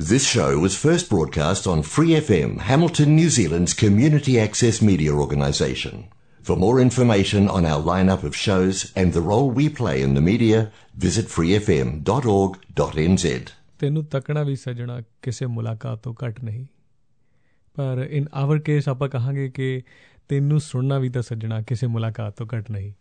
This show was first broadcast on Free FM, Hamilton, New Zealand's community access media organisation. For more information on our lineup of shows and the role we play in the media, visit freefm.org.nz. ਤੈਨੂੰ ਤੱਕਣਾ ਵੀ ਸਜਣਾ ਕਿਸੇ ਮੁਲਾਕਾਤ ਤੋਂ ਘੱਟ ਨਹੀਂ ਪਰ in our case ਆਪਾਂ ਕਹਾਂਗੇ ਕਿ ਤੈਨੂੰ ਸੁਣਨਾ ਵੀ ਤਾਂ ਸਜਣਾ ਕਿਸੇ ਮੁਲਾਕਾਤ ਤੋਂ ਘੱਟ ਨਹੀਂ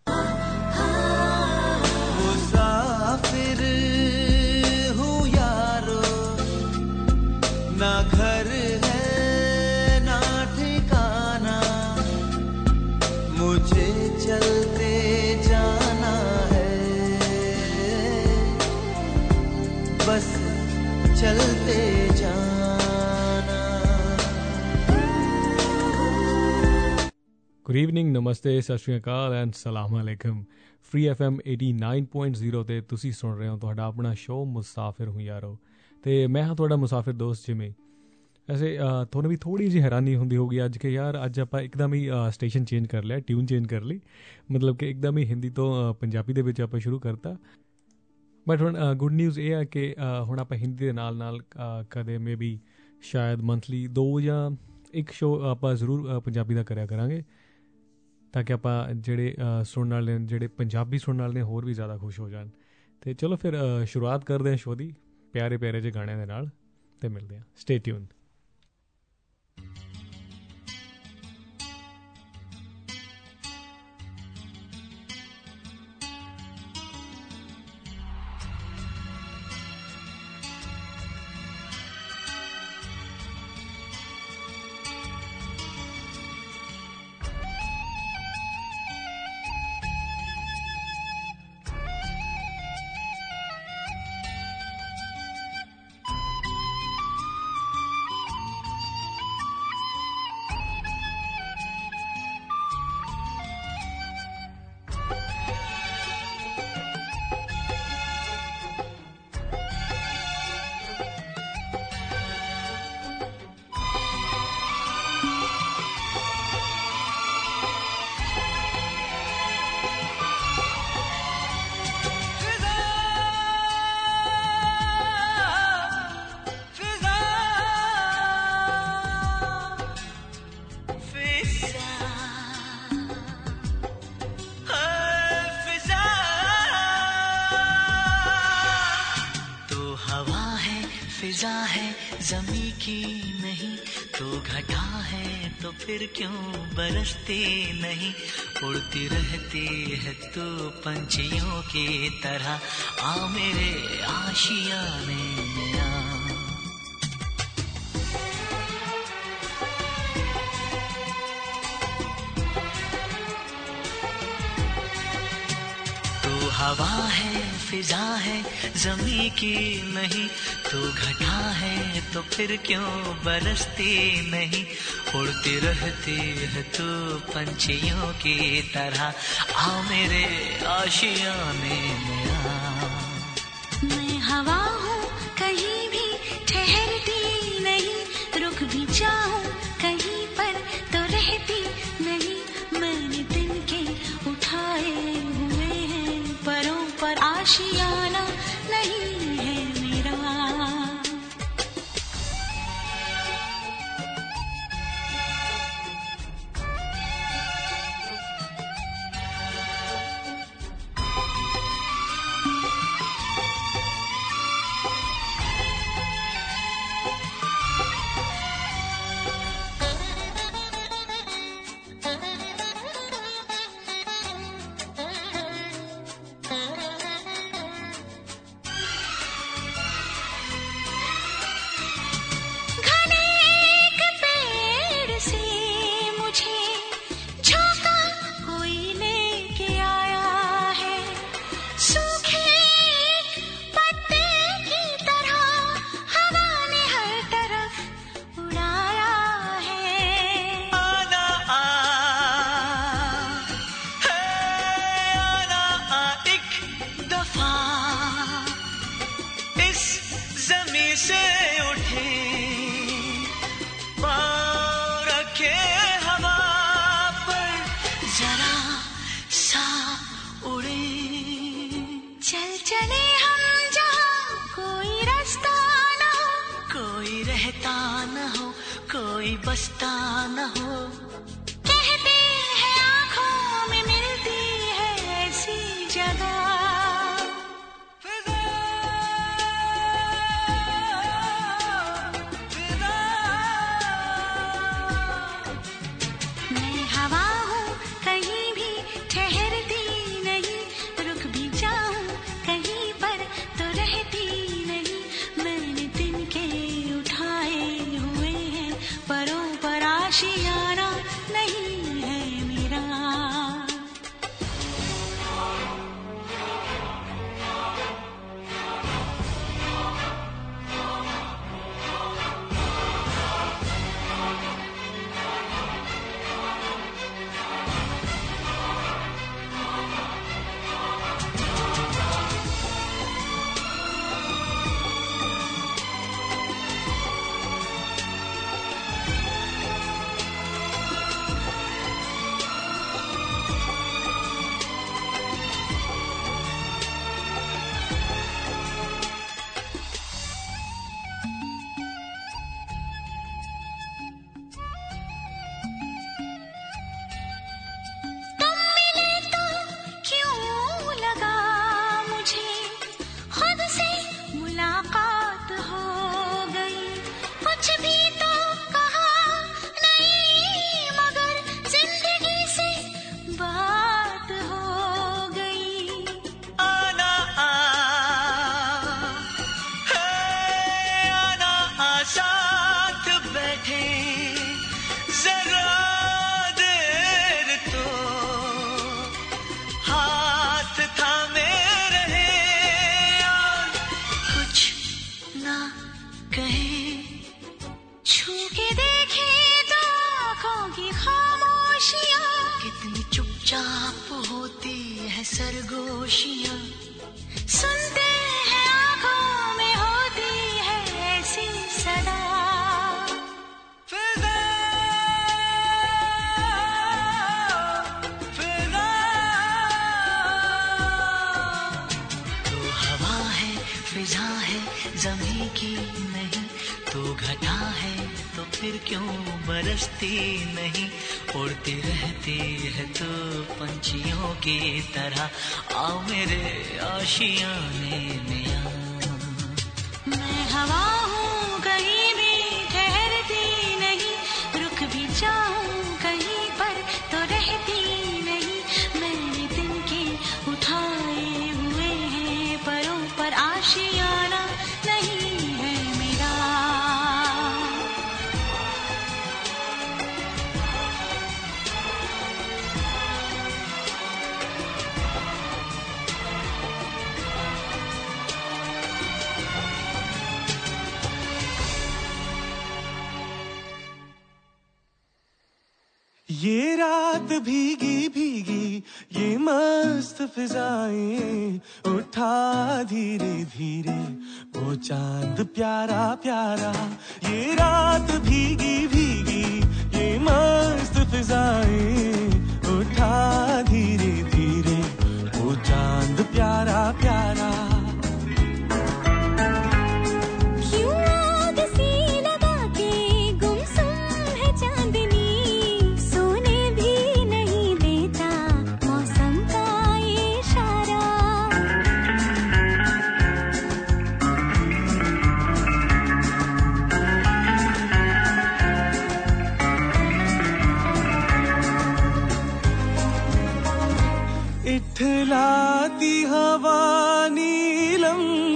ਗੁੱਡ ਈਵਨਿੰਗ ਨਮਸਤੇ ਸਤਿ ਸ਼੍ਰੀ ਅਕਾਲ ਐਂਡ ਸਲਾਮ ਅਲੈਕਮ। ਫ੍ਰੀ ਐਫਐਮ 89.0 ਤੇ ਤੁਸੀਂ ਸੁਣ ਰਹੇ ਹੋ ਤੁਹਾਡਾ ਆਪਣਾ ਸ਼ੋਅ ਮੁਸਾਫਿਰ ਹੂੰ ਯਾਰੋ। ਤੇ ਮੈਂ ਹਾਂ ਤੁਹਾਡਾ ਮੁਸਾਫਿਰ ਦੋਸਤ ਜਿਮੀ। ਐਸੇ ਅ, ਤੁਹਾਨੂੰ ਵੀ ਥੋੜੀ ਜਿਹੀ ਹੈਰਾਨੀ ਹੁੰਦੀ ਹੋਗੀ ਅੱਜ ਕਿ ਯਾਰ ਅੱਜ ਆਪਾਂ ਇੱਕਦਮ ਹੀ ਸਟੇਸ਼ਨ ਚੇਂਜ ਕਰ ਲਿਆ ਟਿਊਨ ਚੇਂਜ ਕਰ ਲਈ। ਮਤਲਬ ਕਿ ਇੱਕਦਮ ਹੀ ਹਿੰਦੀ ਤੋਂ ਅ, ਪੰਜਾਬੀ ਦੇ ਵਿੱਚ ਆਪਾਂ ਸ਼ੁਰੂ ਕਰਤਾ। ਬਟ ਹੁਣ ਗੁੱਡ ਨਿਊਜ਼ ਇਹ ਹੈ ਕਿ ਅ, ਹੁਣ ਆਪਾਂ ਹਿੰਦੀ ਦੇ ਨਾਲ ਨਾਲ ਅ, ਕਦੇ ਮੇਬੀ ਸ਼ਾਇਦ ਮੰਥਲੀ ਦੋ ਜਾਂ ਇੱਕ ਸ਼ੋਅ ਆਪਾਂ ਜ਼ਰੂਰ ਅ, ਪੰਜਾਬੀ ਦਾ ਕਰਿਆ ਕਰਾਂਗੇ। ਤਾਂ ਕਿ ਆਪਾਂ ਜਿਹੜੇ ਅ, ਸੁਣਨ ਵਾਲੇ ਨੇ ਜਿਹੜੇ ਪੰਜਾਬੀ ਸੁਣਨ ਵਾਲੇ ਨੇ ਹੋਰ ਵੀ ਜ਼ਿਆਦਾ ਖੁਸ਼ ਹੋ ਜਾਣ। ਤੇ ਚਲੋ ਫਿਰ ਅ, ਸ਼ੁਰੂਆਤ ਕਰਦੇ ਹਾਂ ਸ਼ੋਅ ਦੀ ਪਿਆਰੇ ਪਿਆਰੇ ਜਿਹੇ ਗਾਣਿਆਂ ਦੇ ਨਾਲ ਤੇ ਮਿਲਦੇ ਹਾਂ। ਸਟੇ ਟਿਊਨ जमी की नहीं तो घटा है तो फिर क्यों बरसती नहीं? उड़ती रहती है तो पंछियों की तरह, आ मेरे आशियाने में तो हवा है, फिजा है, जमी की नहीं तो घटा है तो फिर क्यों बरसती नहीं? उड़ती रहती है तो पंछियों की तरह। आ मेरे आशियाने में मैं हवा हूँ, कहीं भी ठहरती नहीं। रुक भी जाऊँ, कहीं पर तो रहती नहीं। मैंने दिन के उठाए हुए हैं, परों पर आशियाना Caxias. जमेगी नहीं तो घटा है तो फिर क्यों बरसती नहीं? उड़ती रहती है तो पंछियों की तरह। आओ मेरे आशियाने में आ फिजाएँ उठा धीरे धीरे। वो चाँद प्यारा प्यारा, ये रात भीगी भीगी, ये मस्त फिजाएँ। उठा धीरे धीरे, वो चाँद प्यारा प्यारा। ी हवा नील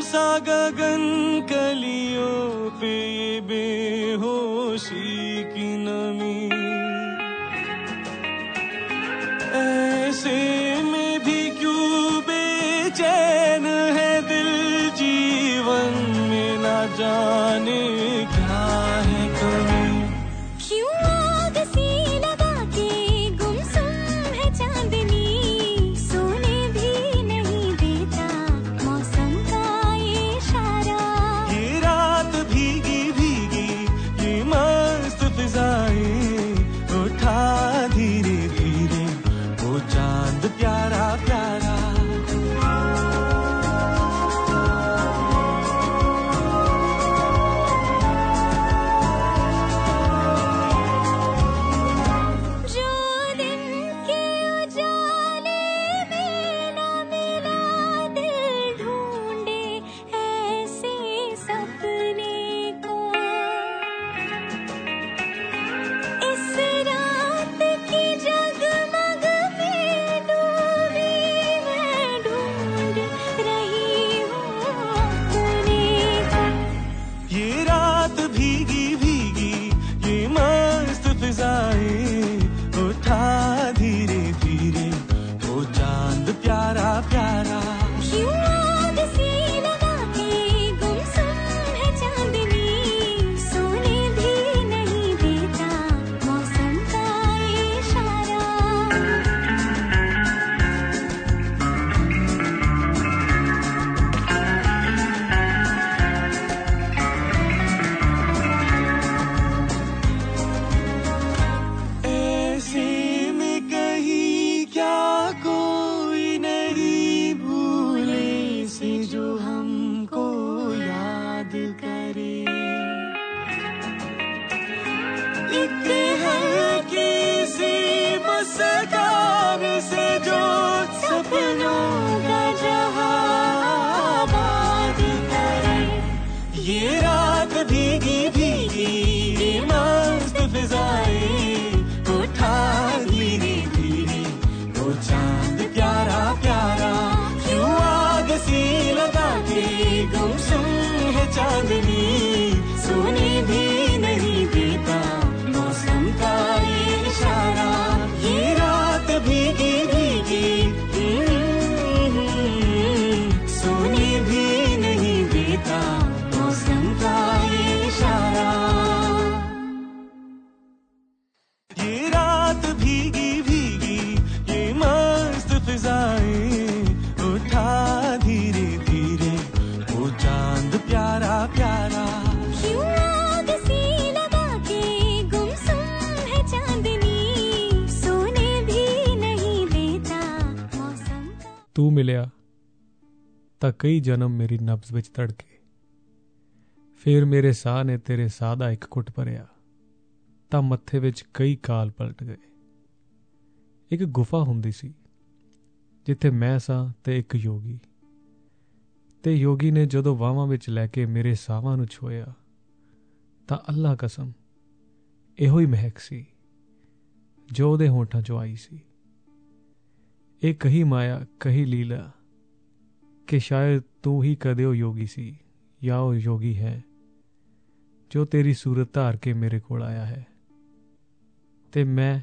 सा गगन कलियोपेहो ਤਾਂ ਕਈ ਜਨਮ ਮੇਰੀ ਨਬਜ਼ ਵਿੱਚ ਧੜਕੇ। ਫਿਰ ਮੇਰੇ ਸਾਹ ਨੇ ਤੇਰੇ ਸਾਹ ਦਾ ਇੱਕ ਘੁੱਟ ਭਰਿਆ, ਤਾਂ ਮੱਥੇ ਵਿੱਚ ਕਈ ਕਾਲ ਪਲਟ ਗਏ। ਇੱਕ ਗੁਫਾ ਹੁੰਦੀ ਸੀ, ਜਿੱਥੇ ਮੈਂ ਸਾਂ ਤੇ ਇੱਕ ਯੋਗੀ। ਤੇ ਯੋਗੀ ਨੇ ਜਦੋਂ ਵਾਹਾਂ ਵਿੱਚ ਲੈ ਕੇ ਮੇਰੇ ਸਾਹਾਂ ਨੂੰ ਛੋਇਆ ਤਾਂ ਅੱਲਾ ਕਸਮ, ਇਹੋ ਹੀ ਮਹਿਕ ਸੀ, ਜੋ ਉਹਦੇ ਹੋਂਠਾਂ 'ਚੋਂ ਆਈ ਸੀ। ਇਹ ਕਹੀ ਮਾਇਆ, ਕਹੀ ਲੀਲਾ ਕਿ ਸ਼ਾਇਦ ਤੂੰ ਹੀ ਕਦੇ ਉਹ ਯੋਗੀ ਸੀ ਜਾਂ ਉਹ ਯੋਗੀ ਹੈ ਜੋ ਤੇਰੀ ਸੂਰਤ ਧਾਰ ਕੇ ਮੇਰੇ ਕੋਲ ਆਇਆ ਹੈ ਤੇ ਮੈਂ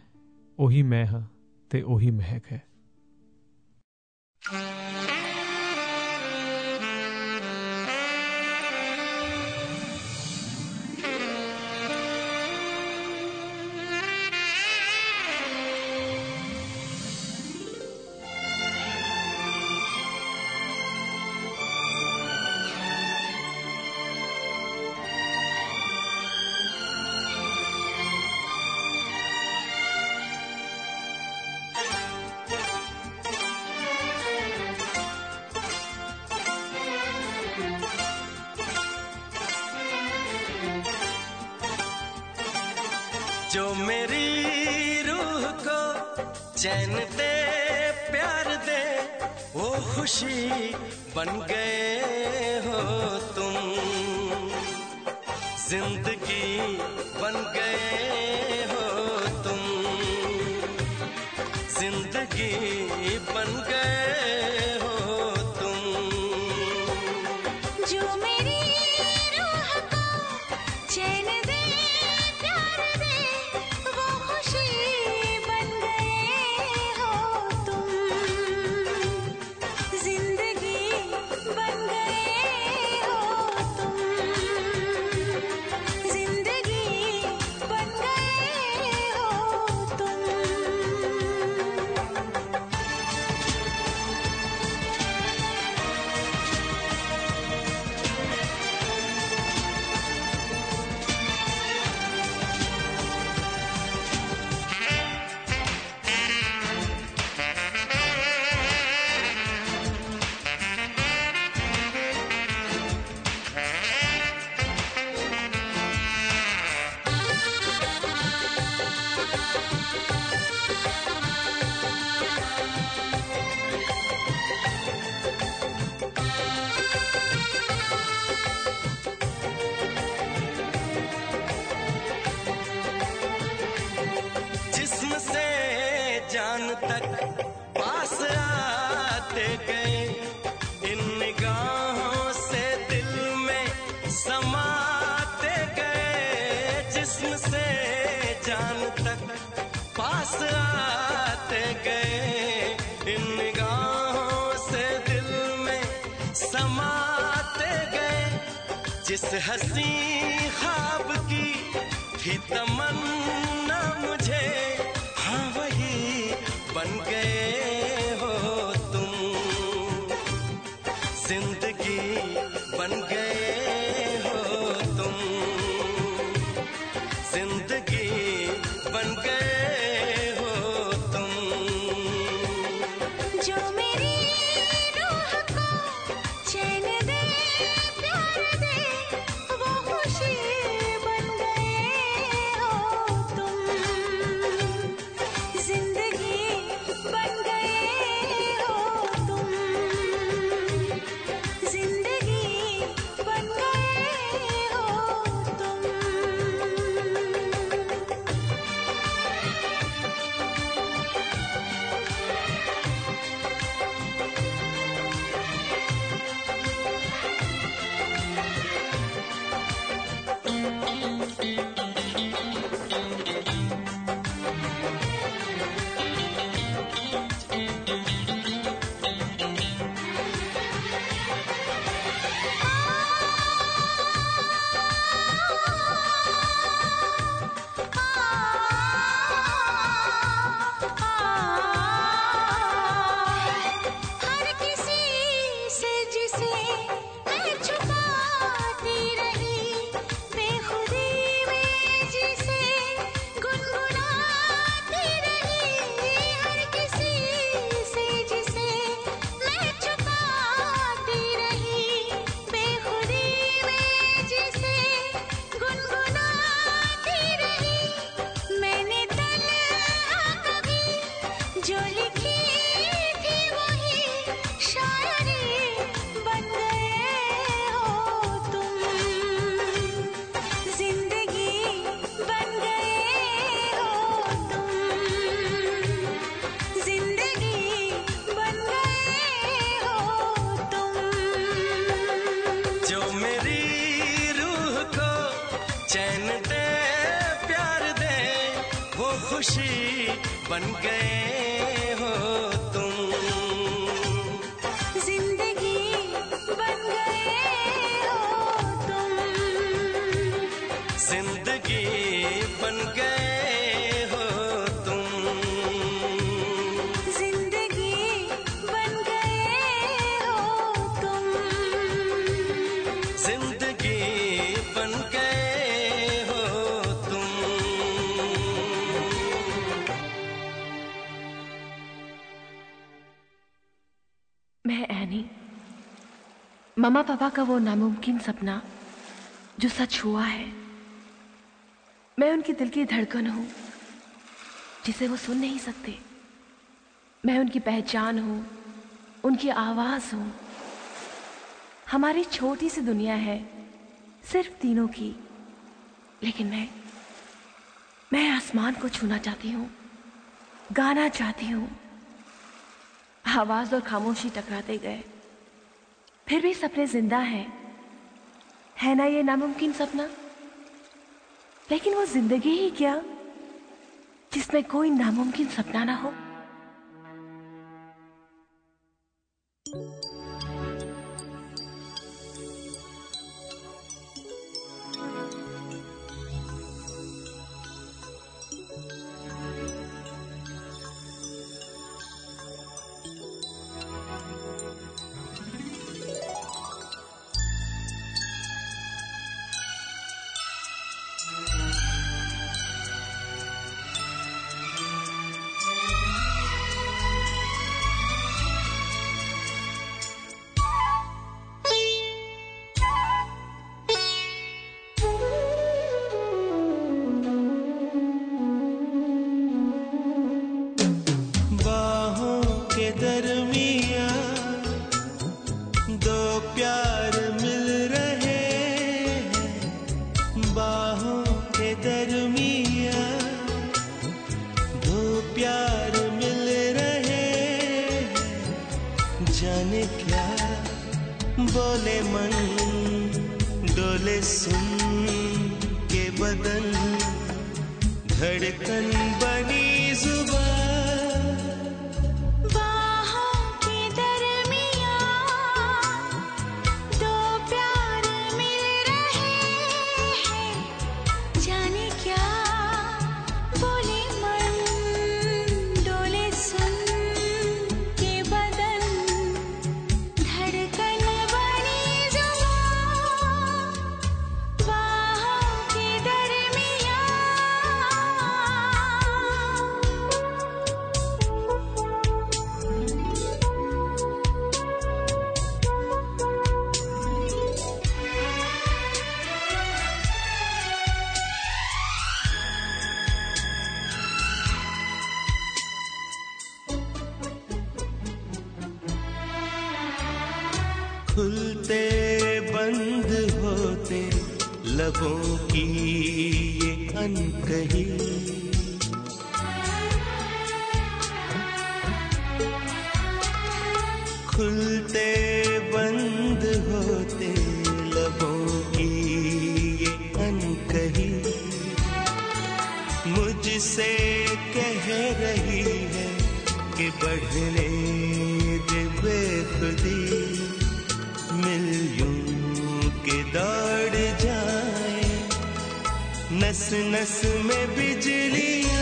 ਉਹੀ ਮੈਂ ਹਾਂ ਤੇ ਉਹੀ ਮਹਿਕ ਹੈ मम्मा पापा का वो नामुमकिन सपना, जो सच हुआ है, मैं उनकी दिल की धड़कन हूँ, जिसे वो सुन नहीं सकते। मैं उनकी पहचान हूँ, उनकी आवाज़ हूँ। हमारी छोटी सी दुनिया है, सिर्फ़ तीनों की, लेकिन मैं मैं आसमान को छूना चाहती हूँ, गाना चाहती हूँ। आवाज़ और खामोशी टकराते गए। फिर भी सपने ज़िंदा हैं। है ना ये नामुमकिन सपना? लेकिन वो ज़िंदगी ही क्या? जिसमें कोई नामुमकिन सपना ना हो। Feliz. के दौड़ जाए नस नस में बिजलियाँ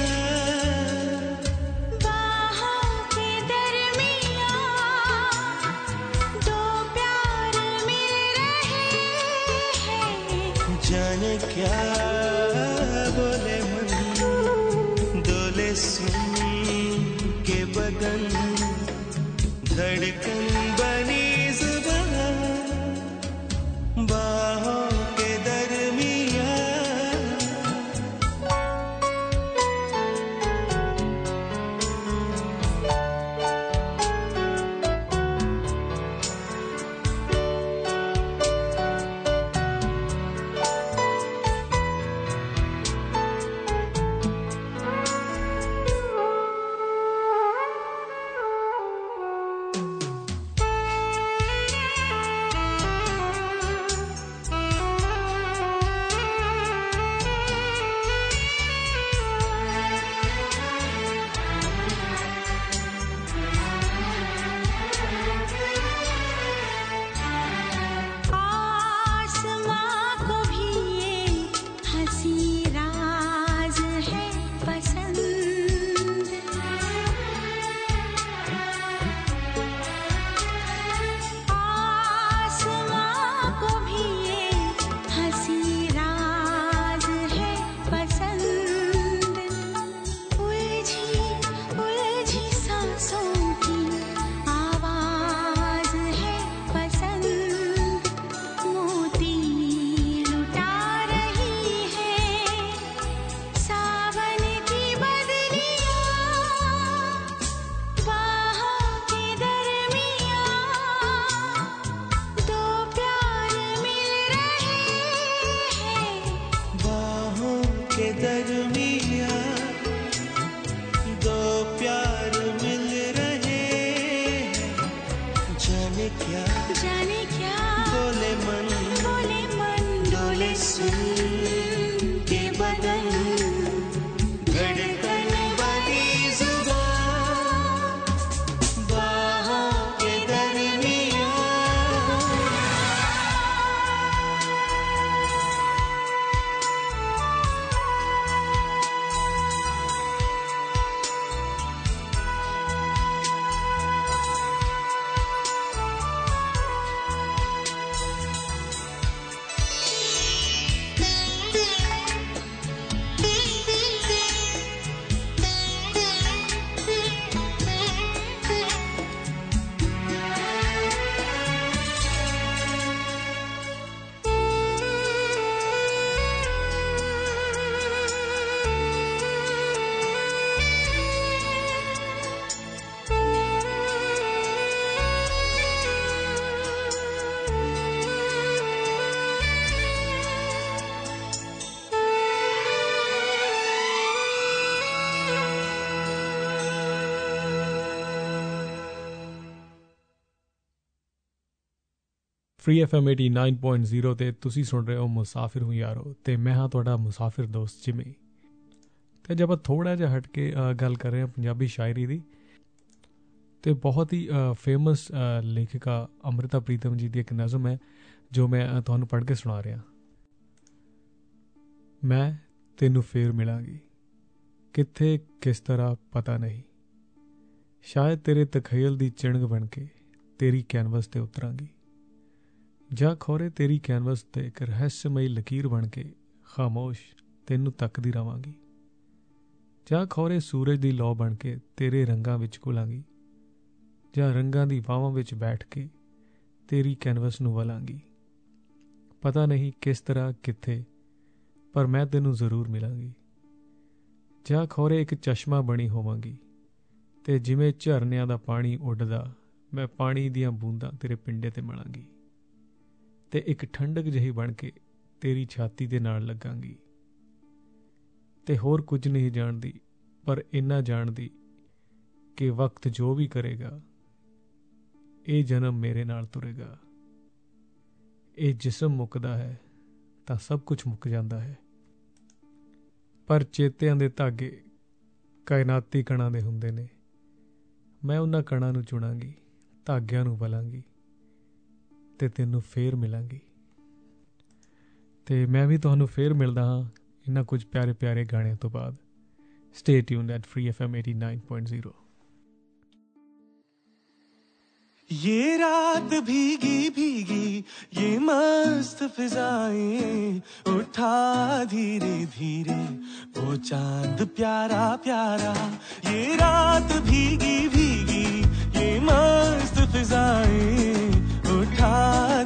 ਫ੍ਰੀ ਐਫਐਮ 89.0 ਤੇ ਤੁਸੀਂ ਸੁਣ ਰਹੇ ਹੋ ਮੁਸਾਫਿਰ ਹੂੰ ਯਾਰੋ ਤੇ ਮੈਂ ਹਾਂ ਤੁਹਾਡਾ ਮੁਸਾਫਿਰ ਦੋਸਤ ਜਿਮੀ। ਤੇ ਜੇ ਆਪਾਂ ਥੋੜਾ ਜਿਹਾ ਹਟ ਕੇ ਅ, ਗੱਲ ਕਰ ਰਹੇ ਹਾਂ ਪੰਜਾਬੀ ਸ਼ਾਇਰੀ ਦੀ। ਤੇ ਬਹੁਤ ਹੀ ਫੇਮਸ ਲੇਖਿਕਾ ਅੰਮ੍ਰਿਤਾ ਪ੍ਰੀਤਮ ਜੀ ਦੀ ਇੱਕ ਨਜ਼ਮ ਹੈ ਜੋ ਮੈਂ ਅ, ਤੁਹਾਨੂੰ ਪੜ੍ਹ ਕੇ ਸੁਣਾ ਰਿਹਾ। ਮੈਂ ਤੈਨੂੰ ਫੇਰ ਮਿਲਾਂਗੀ। ਕਿੱਥੇ ਕਿਸ ਤਰ੍ਹਾਂ ਪਤਾ ਨਹੀਂ। ਸ਼ਾਇਦ ਤੇਰੇ ਤਖਯਲ ਦੀ ਚਿਣਗ ਬਣ ਕੇ ਤੇਰੀ ਕੈਨਵਸ ਤੇ ਉਤਰਾਂਗੀ। ਜਾਂ ਖੋਰੇ ਤੇਰੀ ਕੈਨਵਸ ਤੇ ਇੱਕ ਰਹੱਸਮਈ ਲਕੀਰ ਬਣ ਕੇ ਖਾਮੋਸ਼ ਤੈਨੂੰ ਤੱਕਦੀ ਰਵਾਂਗੀ। ਜਾਂ ਖੋਰੇ ਸੂਰਜ ਦੀ ਲੋ ਬਣ ਕੇ ਤੇਰੇ ਰੰਗਾਂ ਵਿੱਚ ਘੁਲਾਂਗੀ, ਜਾਂ ਰੰਗਾਂ ਦੀ ਬਾਹਾਂ ਵਿੱਚ ਬੈਠ ਕੇ ਤੇਰੀ ਕੈਨਵਸ ਨੂੰ ਵਲਾਂਗੀ। ਪਤਾ ਨਹੀਂ ਕਿਸ ਤਰ੍ਹਾਂ, ਕਿੱਥੇ, ਪਰ ਮੈਂ ਤੈਨੂੰ ਜ਼ਰੂਰ ਮਿਲਾਂਗੀ। ਜਾਂ ਖੋਰੇ ਇੱਕ ਚਸ਼ਮਾ ਬਣੀ ਹੋਵਾਂਗੀ ਤੇ ਜਿਵੇਂ ਝਰਨਿਆਂ ਦਾ ਪਾਣੀ ਉੱਡਦਾ, ਮੈਂ ਪਾਣੀ ਦੀਆਂ ਬੂੰਦਾਂ ਤੇਰੇ ਪਿੰਡੇ ਤੇ ਮਲਾਂਗੀ। ਤੇ ਇੱਕ ਠੰਡਕ ਜਿਹੀ ਬਣ ਕੇ ਤੇਰੀ ਛਾਤੀ ਦੇ ਨਾਲ ਲੱਗਾਂਗੀ। ਤੇ ਹੋਰ ਕੁਝ ਨਹੀਂ ਜਾਣਦੀ, ਪਰ ਇੰਨਾ ਜਾਣਦੀ ਕਿ ਵਕਤ ਜੋ ਵੀ ਕਰੇਗਾ, ਇਹ ਜਨਮ ਮੇਰੇ ਨਾਲ ਤੁਰੇਗਾ। ਇਹ ਜਿਸਮ ਮੁੱਕਦਾ ਹੈ, ਤਾਂ ਸਭ ਕੁਝ ਮੁੱਕ ਜਾਂਦਾ ਹੈ। ਪਰ ਚੇਤਿਆਂ ਦੇ ਧਾਗੇ ਕਾਇਨਾਤੀ ਕਣਾਂ ਦੇ ਹੁੰਦੇ ਨੇ। ਮੈਂ ਉਹਨਾਂ ਕਣਾਂ ਨੂੰ ਚੁਣਾਂਗੀ, ਧਾਗਿਆਂ ਨੂੰ ਬਲਾਂਗੀ। ਤੇ ਤੈਨੂੰ ਫੇਰ ਮਿਲਾਂਗੀ ਤੇ ਮੈਂ ਵੀ ਤੁਹਾਨੂੰ ਫੇਰ ਮਿਲਦਾ ਹਾਂ ਇਹਨਾਂ ਕੁਝ ਪਿਆਰੇ ਪਿਆਰੇ ਗਾਣਿਆਂ ਤੋਂ ਬਾਅਦ stay tuned at free FM 89.0 ये रात भीगी भीगी ये मस्त फिजाएं उठा धीरे धीरे वो चांद प्यारा प्यारा ये रात भीगी भीगी ये मस्त फिजाएं उठा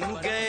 Manu que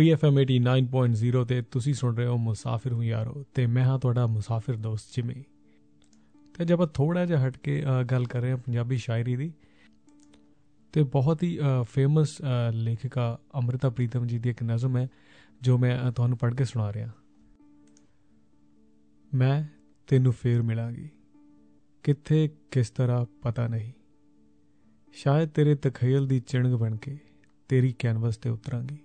ਫ੍ਰੀ ਐਫਐਮ 89.0 ਤੇ ਤੁਸੀਂ ਸੁਣ ਰਹੇ ਹੋ ਮੁਸਾਫਿਰ ਹੂੰ ਯਾਰੋ ਤੇ ਮੈਂ ਹਾਂ ਤੁਹਾਡਾ ਮੁਸਾਫਿਰ ਦੋਸਤ ਜਿਮੀ। ਤੇ ਜਦ ਆਪਾਂ ਥੋੜਾ ਜਿਹਾ ਹਟ ਕੇ ਅ, ਗੱਲ ਕਰ ਰਹੇ ਹਾਂ ਪੰਜਾਬੀ ਸ਼ਾਇਰੀ ਦੀ ਤੇ ਬਹੁਤ ਹੀ ਫੇਮਸ ਲੇਖਿਕਾ ਅੰਮ੍ਰਿਤਾ ਪ੍ਰੀਤਮ ਜੀ ਦੀ ਇੱਕ ਨਜ਼ਮ ਹੈ ਜੋ ਮੈਂ ਅ, ਤੁਹਾਨੂੰ ਪੜ੍ਹ ਕੇ ਸੁਣਾ ਰਿਹਾ। ਮੈਂ ਤੈਨੂੰ ਫੇਰ ਮਿਲਾਂਗੀ। ਕਿੱਥੇ ਕਿਸ ਤਰ੍ਹਾਂ ਪਤਾ ਨਹੀਂ। ਸ਼ਾਇਦ ਤੇਰੇ ਤਖਯਲ ਦੀ ਚਿਣਗ ਬਣ ਕੇ ਤੇਰੀ ਕੈਨਵਸ ਤੇ ਉਤਰਾਂਗੀ।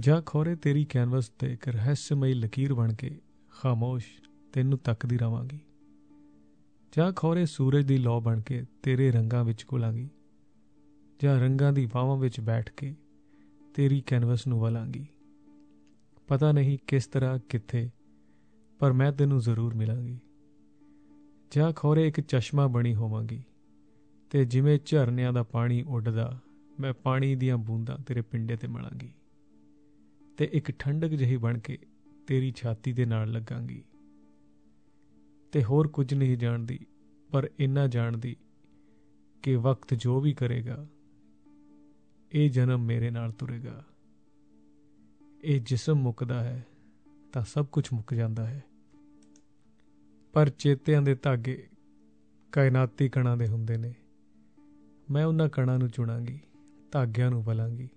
ਜਾਂ ਖੋਰੇ ਤੇਰੀ ਕੈਨਵਸ ਤੇ ਇੱਕ ਰਹੱਸਮਈ ਲਕੀਰ ਬਣ ਕੇ ਖਾਮੋਸ਼ ਤੈਨੂੰ ਤੱਕਦੀ ਰਵਾਂਗੀ। ਜਾਂ ਖੋਰੇ ਸੂਰਜ ਦੀ ਲੋ ਬਣ ਕੇ ਤੇਰੇ ਰੰਗਾਂ ਵਿੱਚ ਘੁਲਾਂਗੀ, ਜਾਂ ਰੰਗਾਂ ਦੀ ਬਾਹਾਂ ਵਿੱਚ ਬੈਠ ਕੇ ਤੇਰੀ ਕੈਨਵਸ ਨੂੰ ਵਲਾਂਗੀ। ਪਤਾ ਨਹੀਂ ਕਿਸ ਤਰ੍ਹਾਂ, ਕਿੱਥੇ, ਪਰ ਮੈਂ ਤੈਨੂੰ ਜ਼ਰੂਰ ਮਿਲਾਂਗੀ। ਜਾਂ ਖੋਰੇ ਇੱਕ ਚਸ਼ਮਾ ਬਣੀ ਹੋਵਾਂਗੀ ਤੇ ਜਿਵੇਂ ਝਰਨਿਆਂ ਦਾ ਪਾਣੀ ਉੱਡਦਾ, ਮੈਂ ਪਾਣੀ ਦੀਆਂ ਬੂੰਦਾਂ ਤੇਰੇ ਪਿੰਡੇ ਤੇ ਮਲਾਂਗੀ। ਤੇ ਇੱਕ ਠੰਡਕ ਜਿਹੀ ਬਣ ਕੇ ਤੇਰੀ ਛਾਤੀ ਦੇ ਨਾਲ ਲੱਗਾਂਗੀ। ਤੇ ਹੋਰ ਕੁਝ ਨਹੀਂ ਜਾਣਦੀ, ਪਰ ਇੰਨਾ ਜਾਣਦੀ ਕਿ ਵਕਤ ਜੋ ਵੀ ਕਰੇਗਾ, ਇਹ ਜਨਮ ਮੇਰੇ ਨਾਲ ਤੁਰੇਗਾ। ਇਹ ਜਿਸਮ ਮੁੱਕਦਾ ਹੈ, ਤਾਂ ਸਭ ਕੁਝ ਮੁੱਕ ਜਾਂਦਾ ਹੈ। ਪਰ ਚੇਤਿਆਂ ਦੇ ਧਾਗੇ ਕਾਇਨਾਤੀ ਕਣਾਂ ਦੇ ਹੁੰਦੇ ਨੇ। ਮੈਂ ਉਹਨਾਂ ਕਣਾਂ ਨੂੰ ਚੁਣਾਂਗੀ, ਧਾਗਿਆਂ ਨੂੰ ਬਲਾਂਗੀ।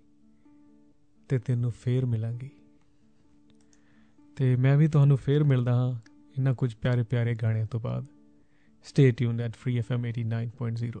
ਤੇ ਤੈਨੂੰ ਫੇਰ ਮਿਲਾਂਗੀ। ਤੇ ਮੈਂ ਵੀ ਤੁਹਾਨੂੰ ਫੇਰ ਮਿਲਦਾ ਹਾਂ ਇਹਨਾਂ ਕੁਝ ਪਿਆਰੇ ਪਿਆਰੇ ਗਾਣਿਆਂ ਤੋਂ ਬਾਅਦ। Stay tuned at Free FM 89.0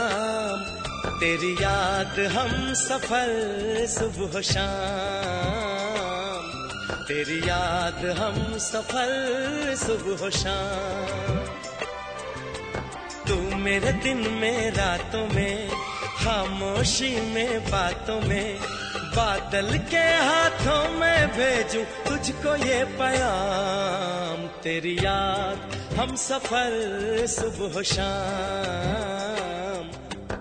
तेरी याद हम सफल सुबह शाम। तेरी याद हम सफल सुबह शाम। तू मेरे दिन में, रातों में, खामोशी में, बातों में, बादल के हाथों में भेजूं तुझको ये पैगाम। तेरी याद हम सफल सुबह शाम।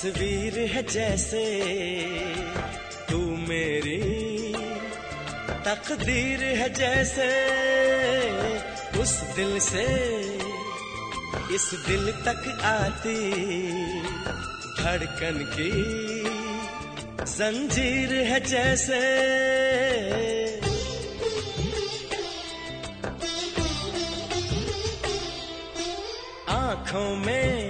तस्वीर है जैसे तू मेरी तकदीर है जैसे उस दिल से इस दिल तक आती धड़कन की जंजीर है जैसे। आँखों में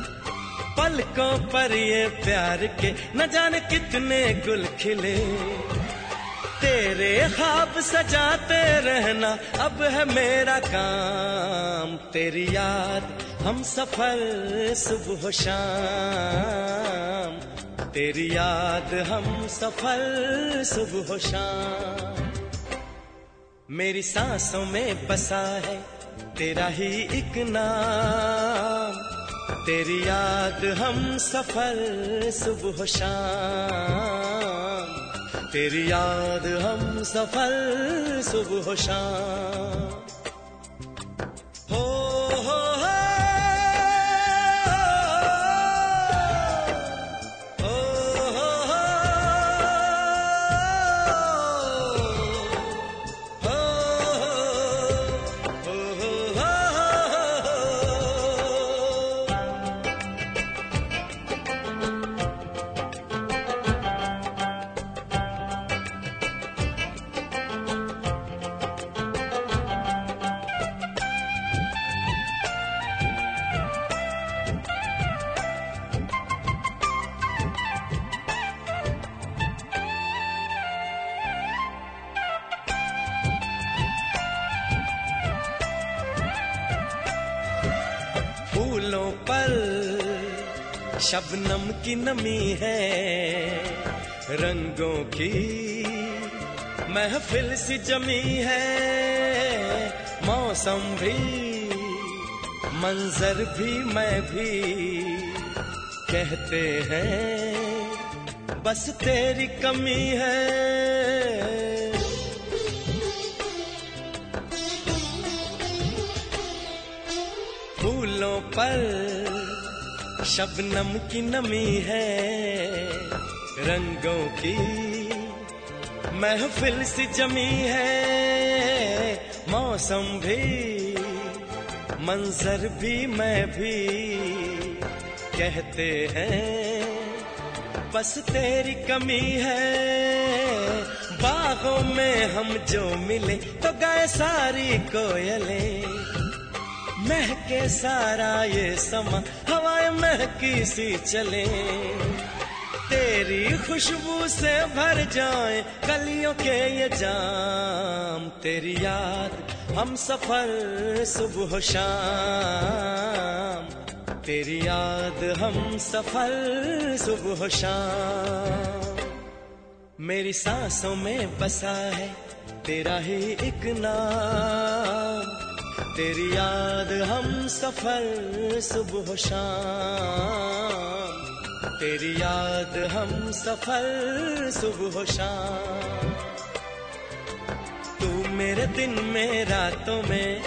पलकों पर ये प्यार के न जाने कितने गुल खिले। तेरे ख्वाब सजाते रहना, अब है मेरा काम। तेरी याद हम सफ़र, सुबह शाम। तेरी याद हम सफ़र, सुबह शाम। मेरी सांसों में बसा है, तेरा ही एक नाम। तेरी याद हम सफ़र सुबह शाम। तेरी याद हम सफ़र सुबह शाम। की नमी है रंगों की महफिल सी जमी है मौसम भी, मंजर भी, मैं भी कहते हैं बस तेरी कमी है। फूलों पर शबनम की नमी है, रंगों की महफिल सी जमी है। मौसम भी, मंजर भी मैं भी कहते हैं, बस तेरी कमी है। बागों में हम जो मिले तो गए सारी कोयलें महके सारा ये समा, हवाएँ महकी सी चले। तेरी खुशबू से भर जाए कलियों के ये जाम। तेरी याद हम सफ़र सुबह शाम। तेरी याद हम सफ़र सुबह शाम। मेरी सांसों में बसा है, तेरा ही एक नाम। तेरी याद हम सफ़र सुबह शाम। तेरी याद हम सफ़र सुबह शाम। तू मेरे दिन में, रातों में,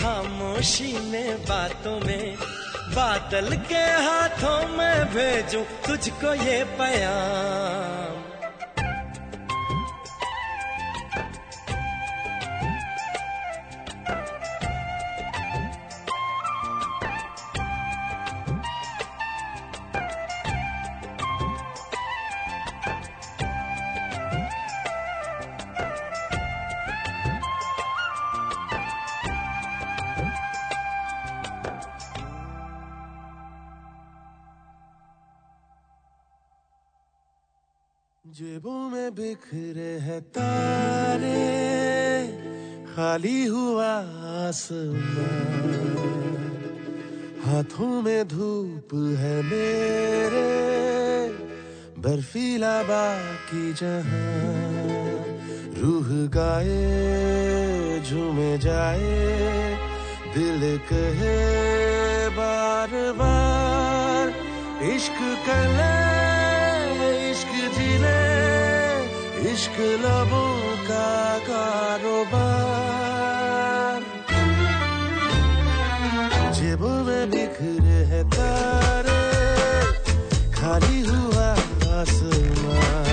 खामोशी में, बातों में, बादल के हाथों में भेजूं तुझको ये प्याम। बिखरे हैं तारे, खाली हुआ आसमान। हाथों में धूप है मेरे, बर्फीला बाकी जहाँ रूह गाए, झूमे जाए, दिल कहे बार बार इश्क कले इश्क ज़िले इश्क लबों का कारोबार। जेब में बिखरे है तारे खाली हुआ आसमां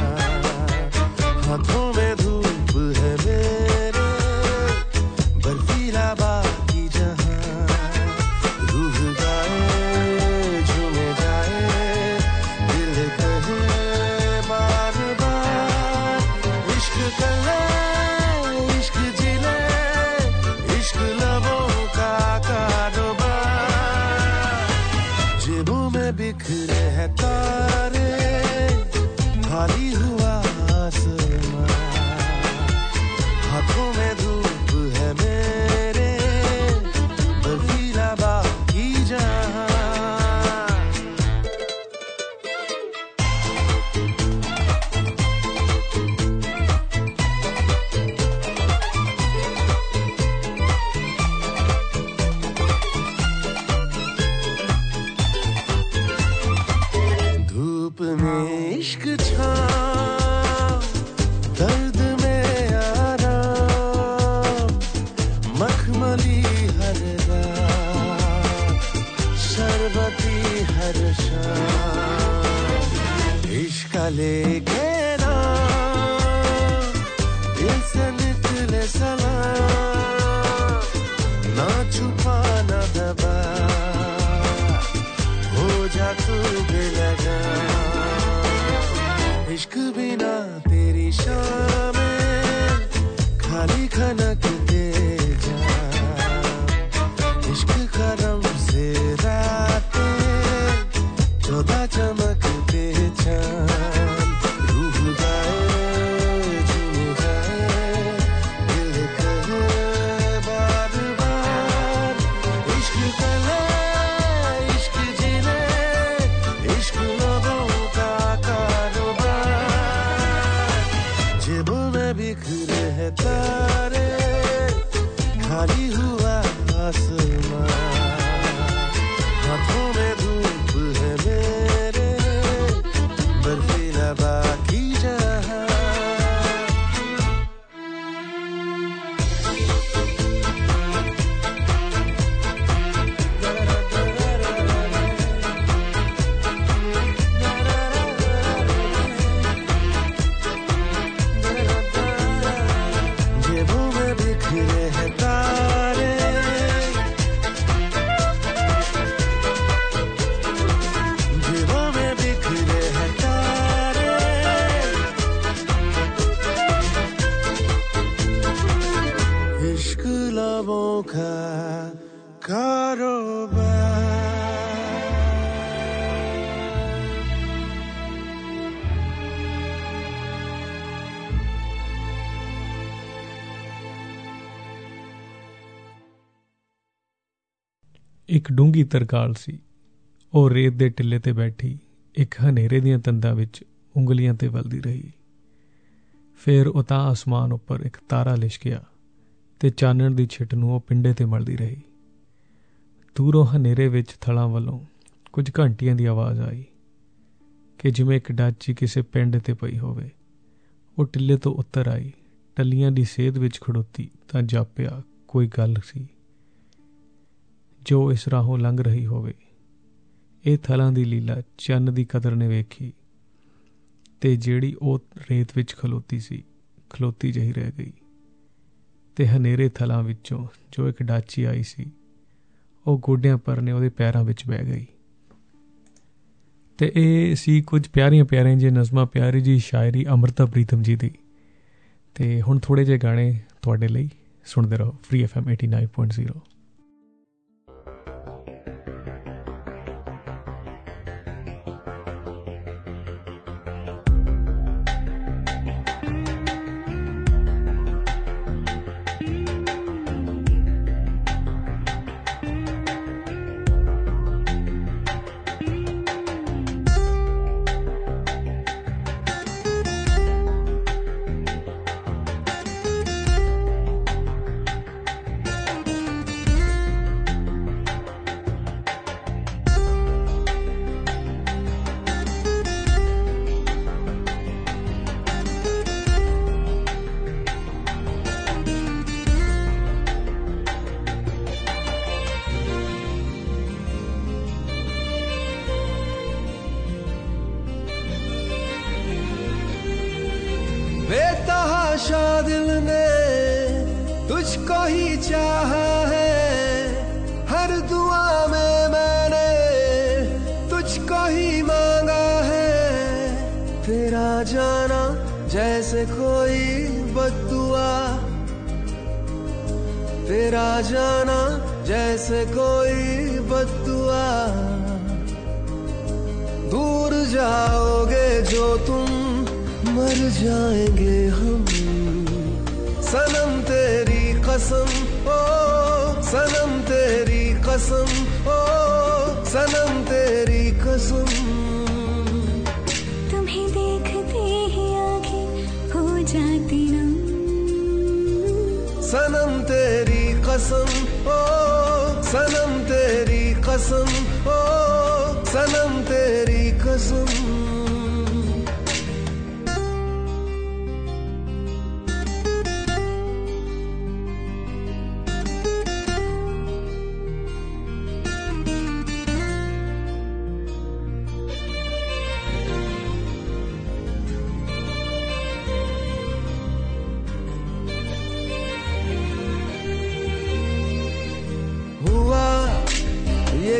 ਇੱਕ ਡੂੰਗੀ ਤਰਕਾਲ ਸੀ। ਉਹ ਰੇਤ ਦੇ ਟਿੱਲੇ ਤੇ ਬੈਠੀ, ਇੱਕ ਹਨੇਰੇ ਦੀਆਂ ਤੰਦਾਂ ਵਿੱਚ ਉਂਗਲੀਆਂ ਤੇ ਵਲਦੀ ਰਹੀ। ਫਿਰ ਉਹ ਤਾਂ ਅਸਮਾਨ ਉੱਪਰ ਇੱਕ ਤਾਰਾ ਲਿਸ਼ਕਿਆ ਤੇ ਚਾਨਣ ਦੀ ਛਿਟ ਨੂੰ ਉਹ ਪਿੰਡੇ ਤੇ ਮਲਦੀ ਰਹੀ। ਦੂਰੋਂ ਹਨੇਰੇ ਵਿੱਚ ਥਲਾਂ ਵੱਲੋਂ ਕੁਝ ਘੰਟੀਆਂ ਦੀ ਆਵਾਜ਼ ਆਈ ਕਿ ਜਿਵੇਂ ਇੱਕ ਡਾਚੀ ਕਿਸੇ ਪਿੰਡ ਤੇ ਪਈ ਹੋਵੇ। ਉਹ ਟਿੱਲੇ ਤੋਂ ਉੱਤਰ ਆਈ, ਟੱਲੀਆਂ ਦੀ ਸੇਧ ਵਿੱਚ ਖੜੋਤੀ ਤਾਂ ਜਾਪਿਆ, ਕੋਈ ਗੱਲ ਸੀ। ਜੋ ਇਸ ਰਾਹੋਂ ਲੰਘ ਰਹੀ ਹੋਵੇ। ਇਹ ਥਲਾਂ ਦੀ ਲੀਲਾ ਚੰਨ ਦੀ ਕਦਰ ਨੇ ਵੇਖੀ ਤੇ ਜਿਹੜੀ ਉਹ ਰੇਤ ਵਿੱਚ ਖਲੋਤੀ ਸੀ, ਖਲੋਤੀ ਜਹੀ ਰਹਿ ਗਈ ਤੇ ਹਨੇਰੇ ਥਲਾਂ ਵਿੱਚੋਂ ਜੋ ਇੱਕ ਡਾਚੀ ਆਈ ਸੀ, ਉਹ ਗੋਡਿਆਂ ਪਰ ਨੇ ਉਹਦੇ ਪੈਰਾਂ ਵਿੱਚ ਬਹਿ ਗਈ। ਤੇ ਇਹ ਸੀ ਕੁਝ ਪਿਆਰੀਆਂ ਪਿਆਰੀਆਂ ਜੀ ਨਜ਼ਮਾਂ, ਪਿਆਰੀ ਜੀ ਸ਼ਾਇਰੀ ਅਮਰਤਾ ਪ੍ਰੀਤਮ ਜੀ ਦੀ। ਤੇ ਹੁਣ ਥੋੜੇ ਜਿਹੇ ਗਾਣੇ ਤੁਹਾਡੇ ਲਈ ਸੁਣਦੇ ਰਹੋ ਫ੍ਰੀ ਐਫਐਮ 89.0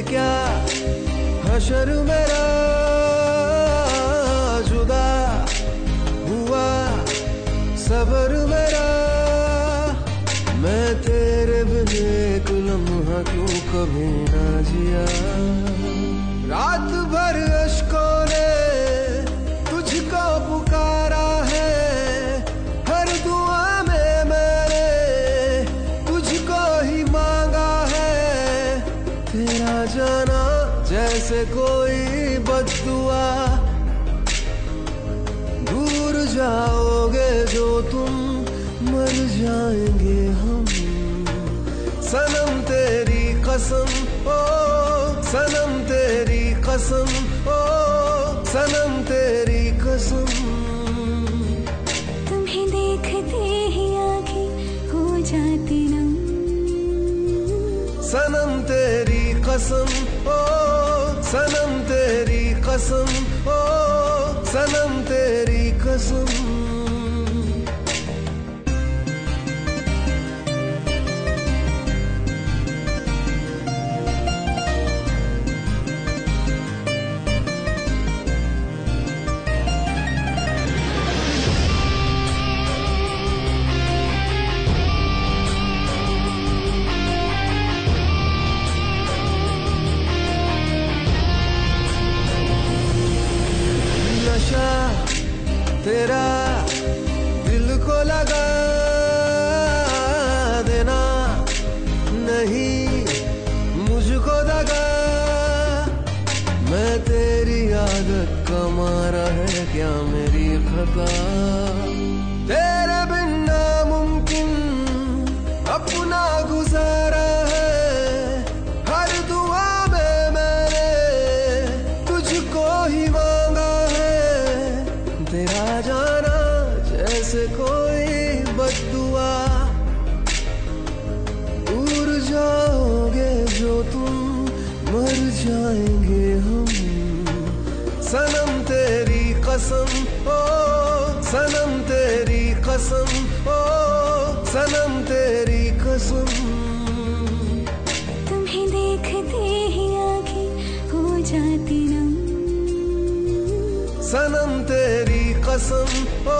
क्या हशर मेरा जुदा हुआ? सबर मेरा, मैं तेरे बिन एक लम्हा क्यों कभी ना जिया? जाएँगे हम। सनम तेरी कसम ओ सनम तेरी कसम ओ सनम तेरी कसम। तुम्हें देखते ही आँखें हो जाती नम। सनम तेरी कसम ओ सनम तेरी कसम ओ सनम तेरी कसम। above. कसम ओ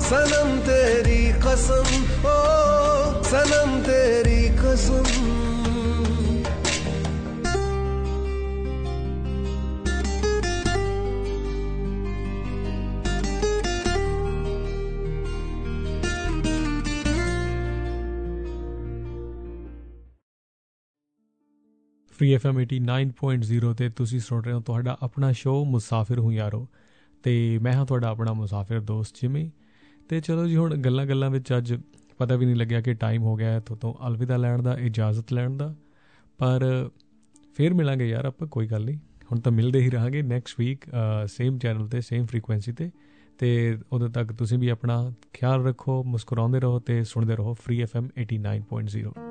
सनम तेरी कसम ओ सनम तेरी कसम ਫ੍ਰੀ ਐਫਐਮ 89.0 ਤੇ ਤੁਸੀਂ ਸੁਣ ਰਹੇ ਹੋ ਤੁਹਾਡਾ ਆਪਣਾ ਸ਼ੋਅ ਮੁਸਾਫਿਰ ਹੂੰ ਯਾਰੋ ਤੇ ਮੈਂ ਹਾਂ ਤੁਹਾਡਾ ਆਪਣਾ ਮੁਸਾਫਿਰ ਦੋਸਤ ਜਿਮੀ। ਤੇ ਚਲੋ ਜੀ, ਹੁਣ ਗੱਲਾਂ ਗੱਲਾਂ ਵਿੱਚ ਅੱਜ ਪਤਾ ਵੀ ਨਹੀਂ ਲੱਗਿਆ ਕਿ ਟਾਈਮ ਹੋ ਗਿਆ ਹੈ ਤੋਂ ਤੋਂ ਅਲਵਿਦਾ ਲੈਣ ਦਾ, ਇਜਾਜ਼ਤ ਲੈਣ ਦਾ। ਪਰ ਫੇਰ ਮਿਲਾਂਗੇ ਯਾਰ ਆਪਾਂ, ਕੋਈ ਗੱਲ ਨਹੀਂ। ਹੁਣ ਤਾਂ ਮਿਲਦੇ ਹੀ ਰਹਾਂਗੇ ਨੈਕਸਟ ਵੀਕ ਸੇਮ ਚੈਨਲ ਤੇ ਸੇਮ ਫ੍ਰੀਕੁਐਂਸੀ ਤੇ। ਤੇ ਉਦੋਂ ਤੱਕ ਤੁਸੀਂ ਵੀ ਆਪਣਾ ਖਿਆਲ ਰੱਖੋ, ਮੁਸਕਰਾਉਂਦੇ ਰਹੋ ਤੇ ਸੁਣਦੇ ਰਹੋ Free FM 89.0